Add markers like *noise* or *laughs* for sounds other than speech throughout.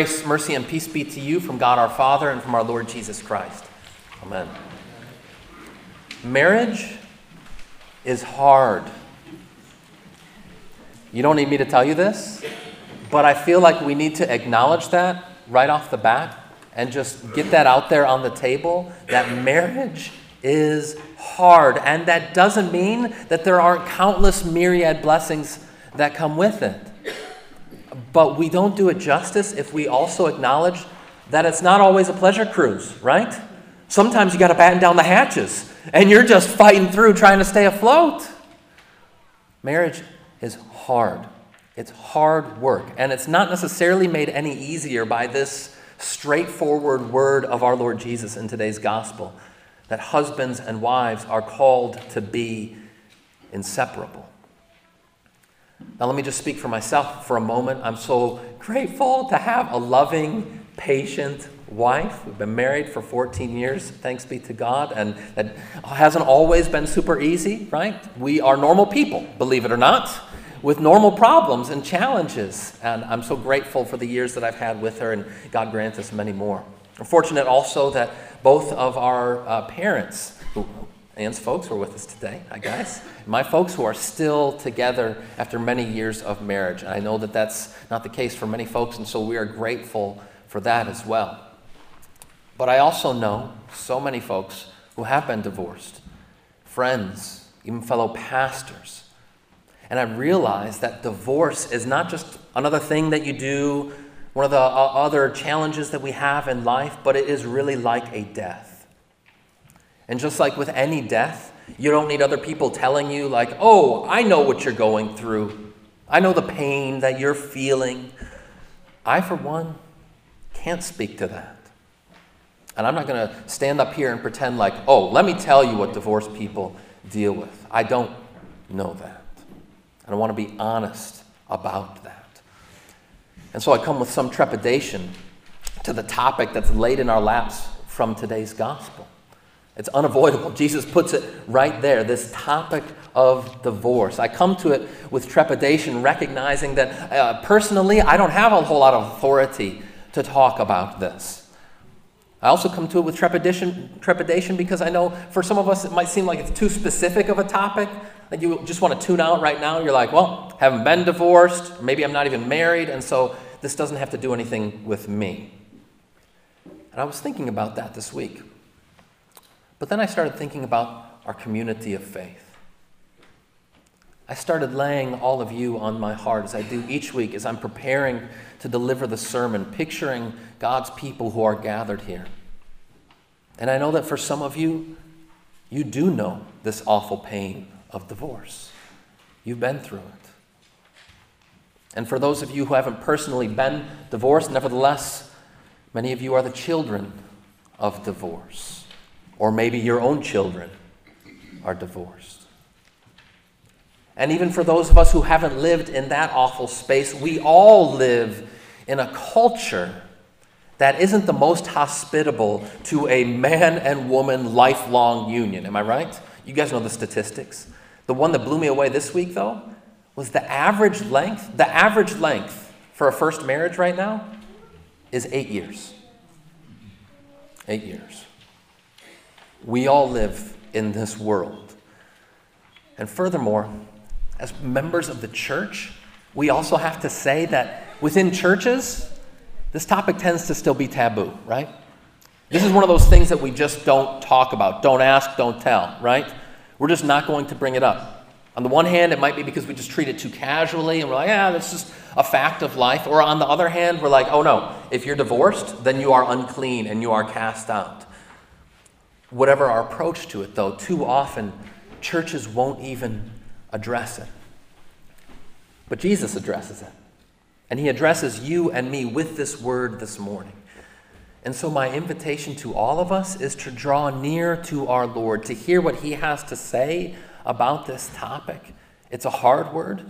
Grace, mercy, and peace be to you from God our Father and from our Lord Jesus Christ. Amen. Marriage is hard. You don't need me to tell you this, but I feel like we need to acknowledge that right off the bat and just get that out there on the table that marriage is hard. And that doesn't mean that there aren't countless myriad blessings that come with it. But we don't do it justice if we also acknowledge that it's not always a pleasure cruise, right? Sometimes you got to batten down the hatches and you're just fighting through trying to stay afloat. Marriage is hard. It's hard work. And it's not necessarily made any easier by this straightforward word of our Lord Jesus in today's gospel that husbands and wives are called to be inseparable. Now, let me just speak for myself for a moment. I'm so grateful to have a loving, patient wife. We've been married for 14 years, thanks be to God, and that hasn't always been super easy, right? We are normal people, believe it or not, with normal problems and challenges. And I'm so grateful for the years that I've had with her, and God grant us many more. We're fortunate also that both of our uh, parents, who Ann's folks were with us today. Hi, guys. My folks who are still together after many years of marriage. And I know that that's not the case for many folks, and so we are grateful for that as well. But I also know so many folks who have been divorced, friends, even fellow pastors. And I realize that divorce is not just another thing that you do, one of the uh, other challenges that we have in life, but it is really like a death. And just like with any death, you don't need other people telling you, like, oh, I know what you're going through. I know the pain that you're feeling. I, for one, can't speak to that. And I'm not going to stand up here and pretend like, oh, let me tell you what divorced people deal with. I don't know that. And I want to be honest about that. And so I come with some trepidation to the topic that's laid in our laps from today's gospel. It's unavoidable. Jesus puts it right there this topic of divorce. I come to it with trepidation, recognizing that uh, personally, I don't have a whole lot of authority to talk about this. I also come to it with trepidation, trepidation because I know for some of us it might seem like it's too specific of a topic that you just want to tune out right now. You're like, well, haven't been divorced, maybe I'm not even married, and so this doesn't have to do anything with me. And I was thinking about that this week. But then I started thinking about our community of faith. I started laying all of you on my heart as I do each week as I'm preparing to deliver the sermon, picturing God's people who are gathered here. And I know that for some of you, you do know this awful pain of divorce. You've been through it. And for those of you who haven't personally been divorced, nevertheless, many of you are the children of divorce or maybe your own children are divorced. And even for those of us who haven't lived in that awful space, we all live in a culture that isn't the most hospitable to a man and woman lifelong union. Am I right? You guys know the statistics. The one that blew me away this week, though, was the average length. The average length for a first marriage right now is eight years. Eight years. We all live in this world. And furthermore, as members of the church, we also have to say that within churches, this topic tends to still be taboo, right? This is one of those things that we just don't talk about. Don't ask, don't tell, right? We're just not going to bring it up. On the one hand, it might be because we just treat it too casually and we're like, yeah, this is a fact of life. Or on the other hand, we're like, oh no, if you're divorced, then you are unclean and you are cast out. Whatever our approach to it, though, too often churches won't even address it. But Jesus addresses it. And he addresses you and me with this word this morning. And so, my invitation to all of us is to draw near to our Lord, to hear what he has to say about this topic. It's a hard word,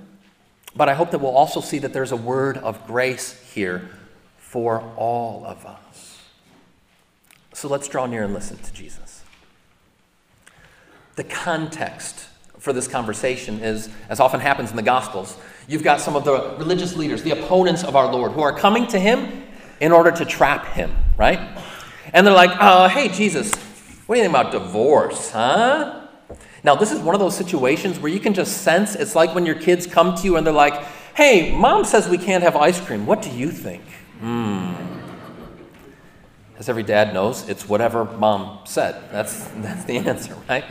but I hope that we'll also see that there's a word of grace here for all of us. So, let's draw near and listen to Jesus the context for this conversation is, as often happens in the Gospels, you've got some of the religious leaders, the opponents of our Lord, who are coming to him in order to trap him, right? And they're like, uh, hey, Jesus, what do you think about divorce, huh? Now, this is one of those situations where you can just sense it's like when your kids come to you and they're like, hey, mom says we can't have ice cream. What do you think? Hmm. As every dad knows, it's whatever mom said. That's, *laughs* that's the answer, right?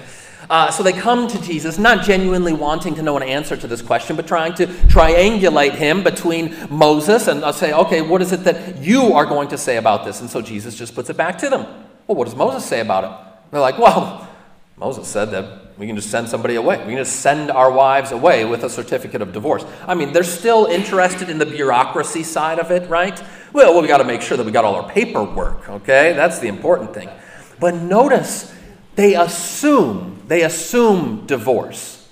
Uh, so they come to Jesus, not genuinely wanting to know an answer to this question, but trying to triangulate him between Moses and uh, say, okay, what is it that you are going to say about this? And so Jesus just puts it back to them. Well, what does Moses say about it? They're like, well, Moses said that we can just send somebody away. We can just send our wives away with a certificate of divorce. I mean, they're still interested in the bureaucracy side of it, right? Well, we got to make sure that we got all our paperwork, okay? That's the important thing. But notice they assume, they assume divorce.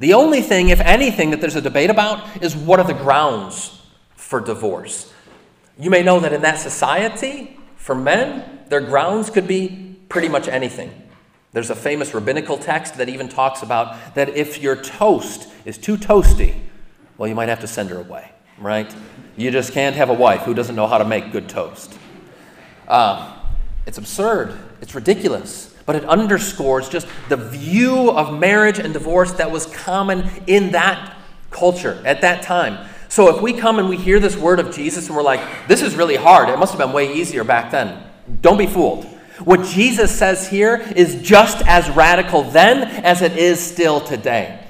The only thing, if anything, that there's a debate about is what are the grounds for divorce. You may know that in that society, for men, their grounds could be pretty much anything. There's a famous rabbinical text that even talks about that if your toast is too toasty, well, you might have to send her away, right? You just can't have a wife who doesn't know how to make good toast. Uh, it's absurd. It's ridiculous but it underscores just the view of marriage and divorce that was common in that culture at that time. So if we come and we hear this word of Jesus and we're like, this is really hard, it must have been way easier back then. Don't be fooled. What Jesus says here is just as radical then as it is still today.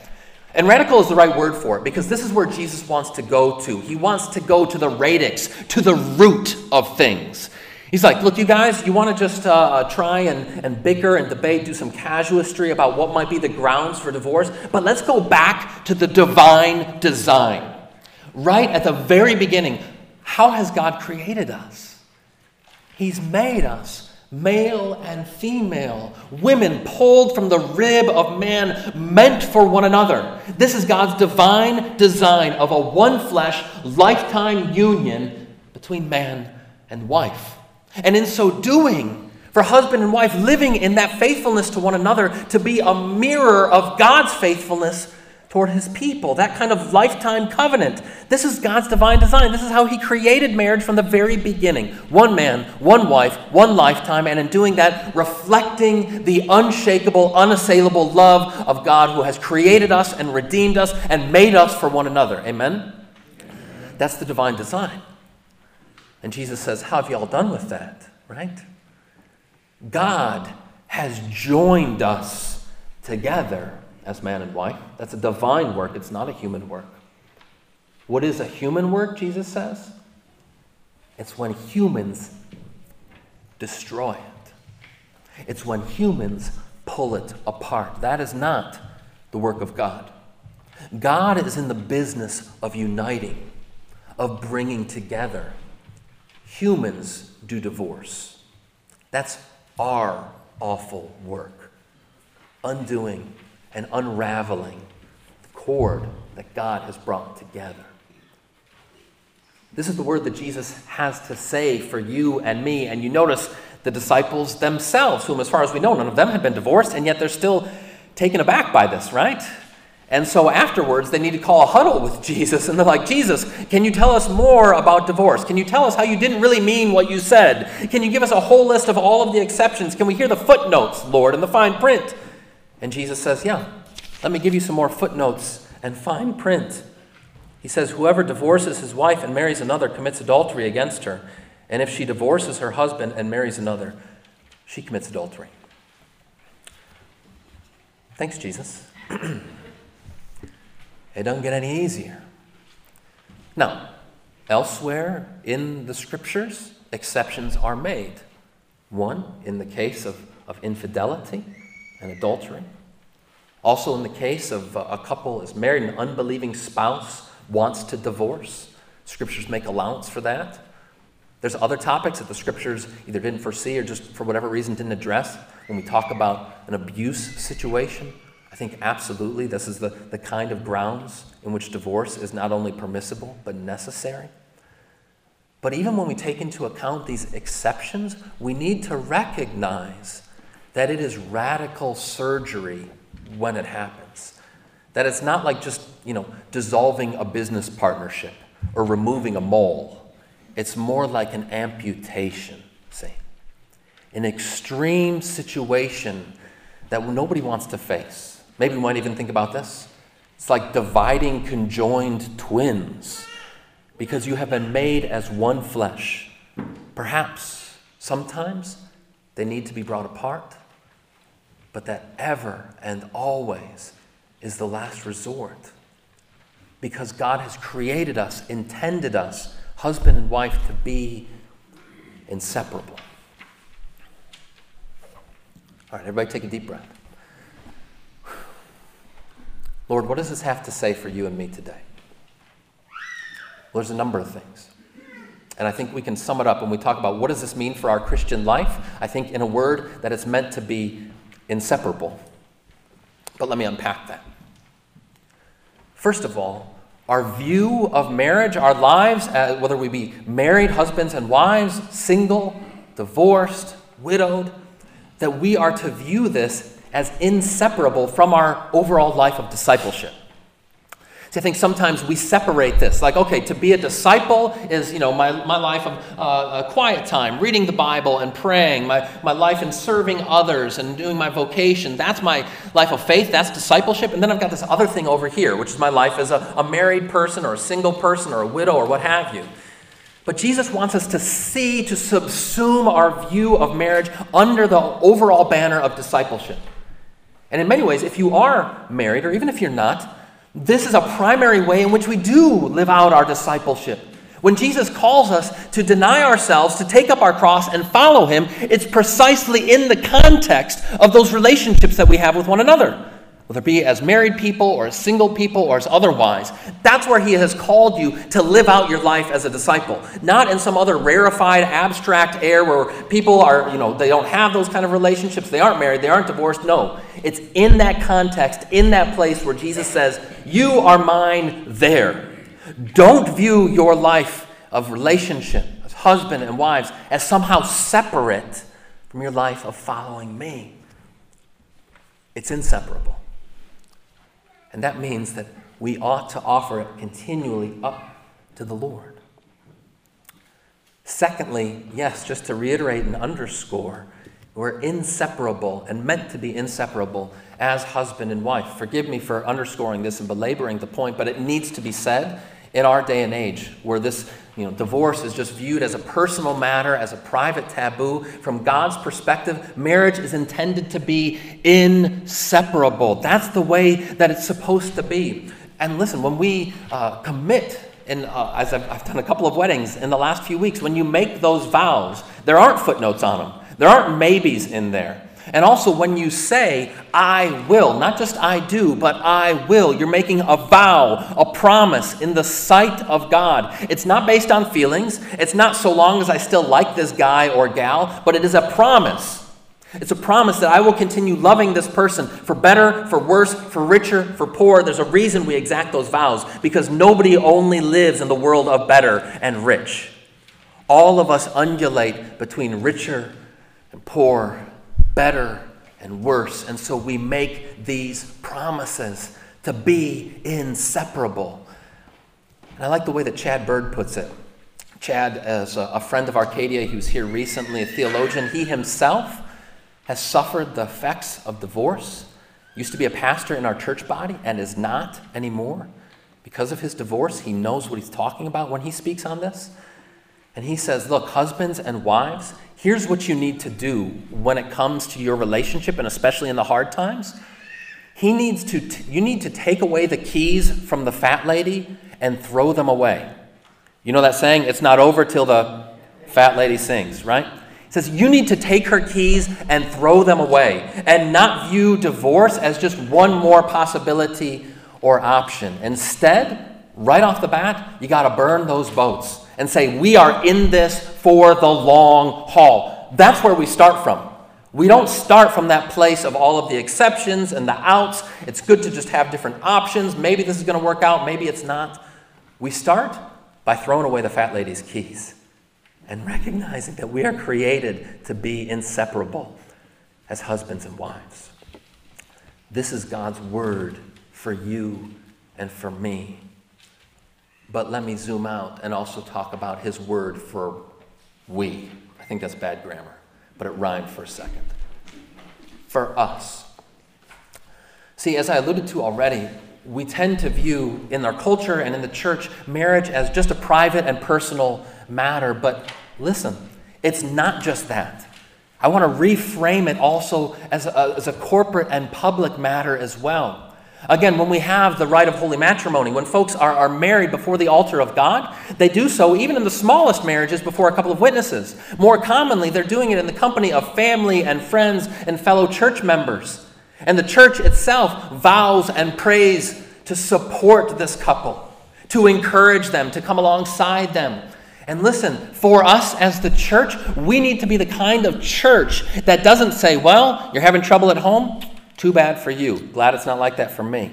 And radical is the right word for it because this is where Jesus wants to go to. He wants to go to the radix, to the root of things. He's like, look, you guys, you want to just uh, uh, try and, and bicker and debate, do some casuistry about what might be the grounds for divorce, but let's go back to the divine design. Right at the very beginning, how has God created us? He's made us male and female, women pulled from the rib of man, meant for one another. This is God's divine design of a one flesh, lifetime union between man and wife. And in so doing, for husband and wife living in that faithfulness to one another to be a mirror of God's faithfulness toward his people, that kind of lifetime covenant. This is God's divine design. This is how he created marriage from the very beginning. One man, one wife, one lifetime, and in doing that, reflecting the unshakable, unassailable love of God who has created us and redeemed us and made us for one another. Amen? That's the divine design. And Jesus says, How have you all done with that? Right? God has joined us together as man and wife. That's a divine work, it's not a human work. What is a human work, Jesus says? It's when humans destroy it, it's when humans pull it apart. That is not the work of God. God is in the business of uniting, of bringing together humans do divorce. That's our awful work. Undoing and unraveling the cord that God has brought together. This is the word that Jesus has to say for you and me. And you notice the disciples themselves, whom, as far as we know, none of them had been divorced, and yet they're still taken aback by this, right? And so afterwards, they need to call a huddle with Jesus, and they're like, Jesus, can you tell us more about divorce? Can you tell us how you didn't really mean what you said? Can you give us a whole list of all of the exceptions? Can we hear the footnotes, Lord, and the fine print? And Jesus says, Yeah, let me give you some more footnotes and fine print. He says, Whoever divorces his wife and marries another commits adultery against her. And if she divorces her husband and marries another, she commits adultery. Thanks, Jesus. *clears throat* It doesn't get any easier. Now, elsewhere in the scriptures, exceptions are made. One, in the case of, of infidelity and adultery. Also, in the case of uh, a couple is married, an unbelieving spouse wants to divorce. Scriptures make allowance for that. There's other topics that the scriptures either didn't foresee or just for whatever reason didn't address. When we talk about an abuse situation, I think absolutely this is the, the kind of grounds in which divorce is not only permissible but necessary. But even when we take into account these exceptions, we need to recognize that it is radical surgery when it happens. That it's not like just, you know, dissolving a business partnership or removing a mole. it's more like an amputation, see? An extreme situation that nobody wants to face. Maybe we might even think about this. It's like dividing conjoined twins because you have been made as one flesh. Perhaps, sometimes, they need to be brought apart, but that ever and always is the last resort. Because God has created us, intended us, husband and wife, to be inseparable. All right, everybody take a deep breath. Lord, what does this have to say for you and me today? Well, there's a number of things. And I think we can sum it up when we talk about what does this mean for our Christian life? I think in a word that it's meant to be inseparable. But let me unpack that. First of all, our view of marriage, our lives, uh, whether we be married husbands and wives, single, divorced, widowed, that we are to view this as inseparable from our overall life of discipleship. See, I think sometimes we separate this. Like, okay, to be a disciple is, you know, my, my life of uh, a quiet time, reading the Bible and praying, my, my life in serving others and doing my vocation. That's my life of faith. That's discipleship. And then I've got this other thing over here, which is my life as a, a married person or a single person or a widow or what have you. But Jesus wants us to see, to subsume our view of marriage under the overall banner of discipleship. And in many ways, if you are married, or even if you're not, this is a primary way in which we do live out our discipleship. When Jesus calls us to deny ourselves, to take up our cross and follow him, it's precisely in the context of those relationships that we have with one another, whether it be as married people or as single people or as otherwise. That's where he has called you to live out your life as a disciple, not in some other rarefied, abstract air where people are, you know, they don't have those kind of relationships, they aren't married, they aren't divorced. No, it's in that context, in that place where Jesus says, You are mine there. Don't view your life of relationship as husband and wives as somehow separate from your life of following me. It's inseparable. And that means that we ought to offer it continually up to the Lord. Secondly, yes, just to reiterate and underscore, we're inseparable and meant to be inseparable as husband and wife. Forgive me for underscoring this and belaboring the point, but it needs to be said in our day and age where this you know, divorce is just viewed as a personal matter, as a private taboo. From God's perspective, marriage is intended to be inseparable. That's the way that it's supposed to be. And listen, when we uh, commit, in, uh, as I've, I've done a couple of weddings in the last few weeks, when you make those vows, there aren't footnotes on them. There aren't maybes in there. And also, when you say, I will, not just I do, but I will, you're making a vow, a promise in the sight of God. It's not based on feelings. It's not so long as I still like this guy or gal, but it is a promise. It's a promise that I will continue loving this person for better, for worse, for richer, for poor. There's a reason we exact those vows because nobody only lives in the world of better and rich. All of us undulate between richer and poor, better and worse. And so we make these promises to be inseparable. And I like the way that Chad Bird puts it. Chad, as a friend of Arcadia, he was here recently, a theologian, he himself has suffered the effects of divorce. Used to be a pastor in our church body and is not anymore. Because of his divorce, he knows what he's talking about when he speaks on this. And he says, Look, husbands and wives, here's what you need to do when it comes to your relationship, and especially in the hard times. He needs to t- you need to take away the keys from the fat lady and throw them away. You know that saying, it's not over till the fat lady sings, right? He says you need to take her keys and throw them away and not view divorce as just one more possibility or option. Instead, right off the bat, you got to burn those boats and say, We are in this for the long haul. That's where we start from. We don't start from that place of all of the exceptions and the outs. It's good to just have different options. Maybe this is going to work out, maybe it's not. We start by throwing away the fat lady's keys and recognizing that we are created to be inseparable as husbands and wives. This is God's word for you and for me. But let me zoom out and also talk about his word for we. I think that's bad grammar, but it rhymed for a second. For us. See, as I alluded to already, we tend to view in our culture and in the church marriage as just a private and personal matter. But listen, it's not just that. I want to reframe it also as a, as a corporate and public matter as well. Again, when we have the rite of holy matrimony, when folks are, are married before the altar of God, they do so even in the smallest marriages before a couple of witnesses. More commonly, they're doing it in the company of family and friends and fellow church members. And the church itself vows and prays to support this couple, to encourage them, to come alongside them. And listen, for us as the church, we need to be the kind of church that doesn't say, well, you're having trouble at home? Too bad for you. Glad it's not like that for me.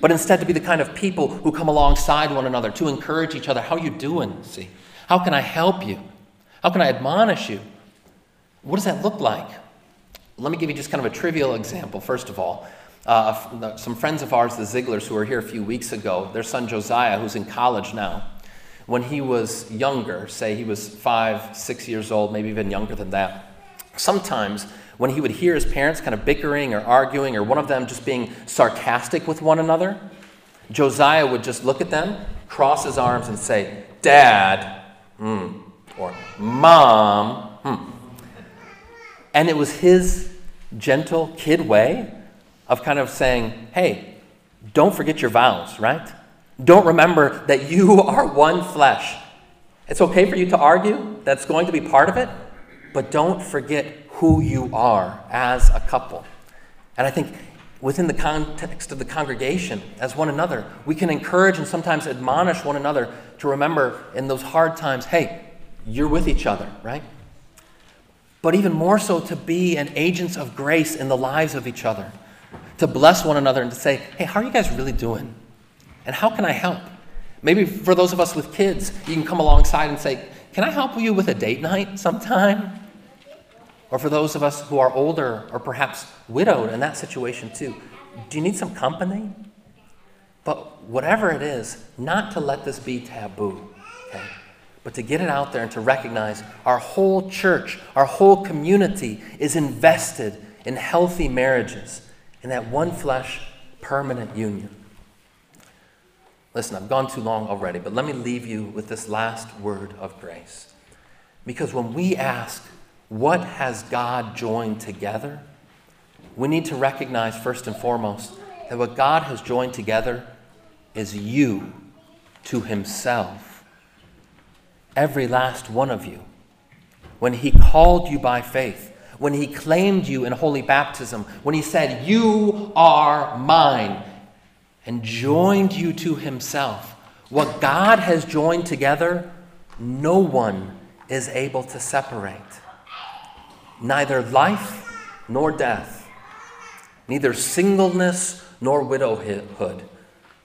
But instead to be the kind of people who come alongside one another, to encourage each other. How you doing? See? How can I help you? How can I admonish you? What does that look like? Let me give you just kind of a trivial example, first of all. Uh, some friends of ours, the Zieglers, who were here a few weeks ago, their son Josiah, who's in college now, when he was younger, say he was five, six years old, maybe even younger than that, sometimes when he would hear his parents kind of bickering or arguing, or one of them just being sarcastic with one another, Josiah would just look at them, cross his arms, and say, Dad, mm, or Mom, hmm. And it was his gentle kid way of kind of saying, Hey, don't forget your vows, right? Don't remember that you *laughs* are one flesh. It's okay for you to argue, that's going to be part of it, but don't forget who you are as a couple. And I think within the context of the congregation, as one another, we can encourage and sometimes admonish one another to remember in those hard times hey, you're with each other, right? But even more so to be an agents of grace in the lives of each other, to bless one another and to say, hey, how are you guys really doing? And how can I help? Maybe for those of us with kids, you can come alongside and say, can I help you with a date night sometime? Or for those of us who are older or perhaps widowed in that situation too, do you need some company? But whatever it is, not to let this be taboo, okay? But to get it out there and to recognize our whole church, our whole community is invested in healthy marriages, in that one flesh, permanent union. Listen, I've gone too long already, but let me leave you with this last word of grace. Because when we ask, what has God joined together? We need to recognize, first and foremost, that what God has joined together is you to Himself. Every last one of you. When He called you by faith, when He claimed you in holy baptism, when He said, You are mine, and joined you to Himself, what God has joined together, no one is able to separate neither life nor death, neither singleness nor widowhood,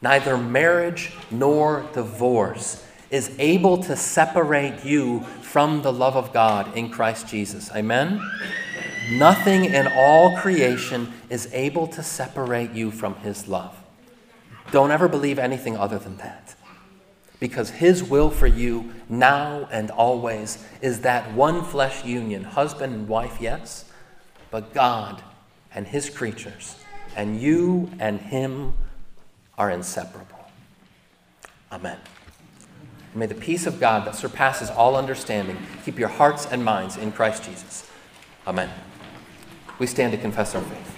neither marriage nor divorce is able to separate you from the love of God in Christ Jesus. Amen? Nothing in all creation is able to separate you from His love. Don't ever believe anything other than that because his will for you now and always is that one flesh union, husband and wife, yes, but God and his creatures, and you and him are inseparable. Amen. May the peace of God that surpasses all understanding keep your hearts and minds in Christ Jesus. Amen. We stand to confess our faith.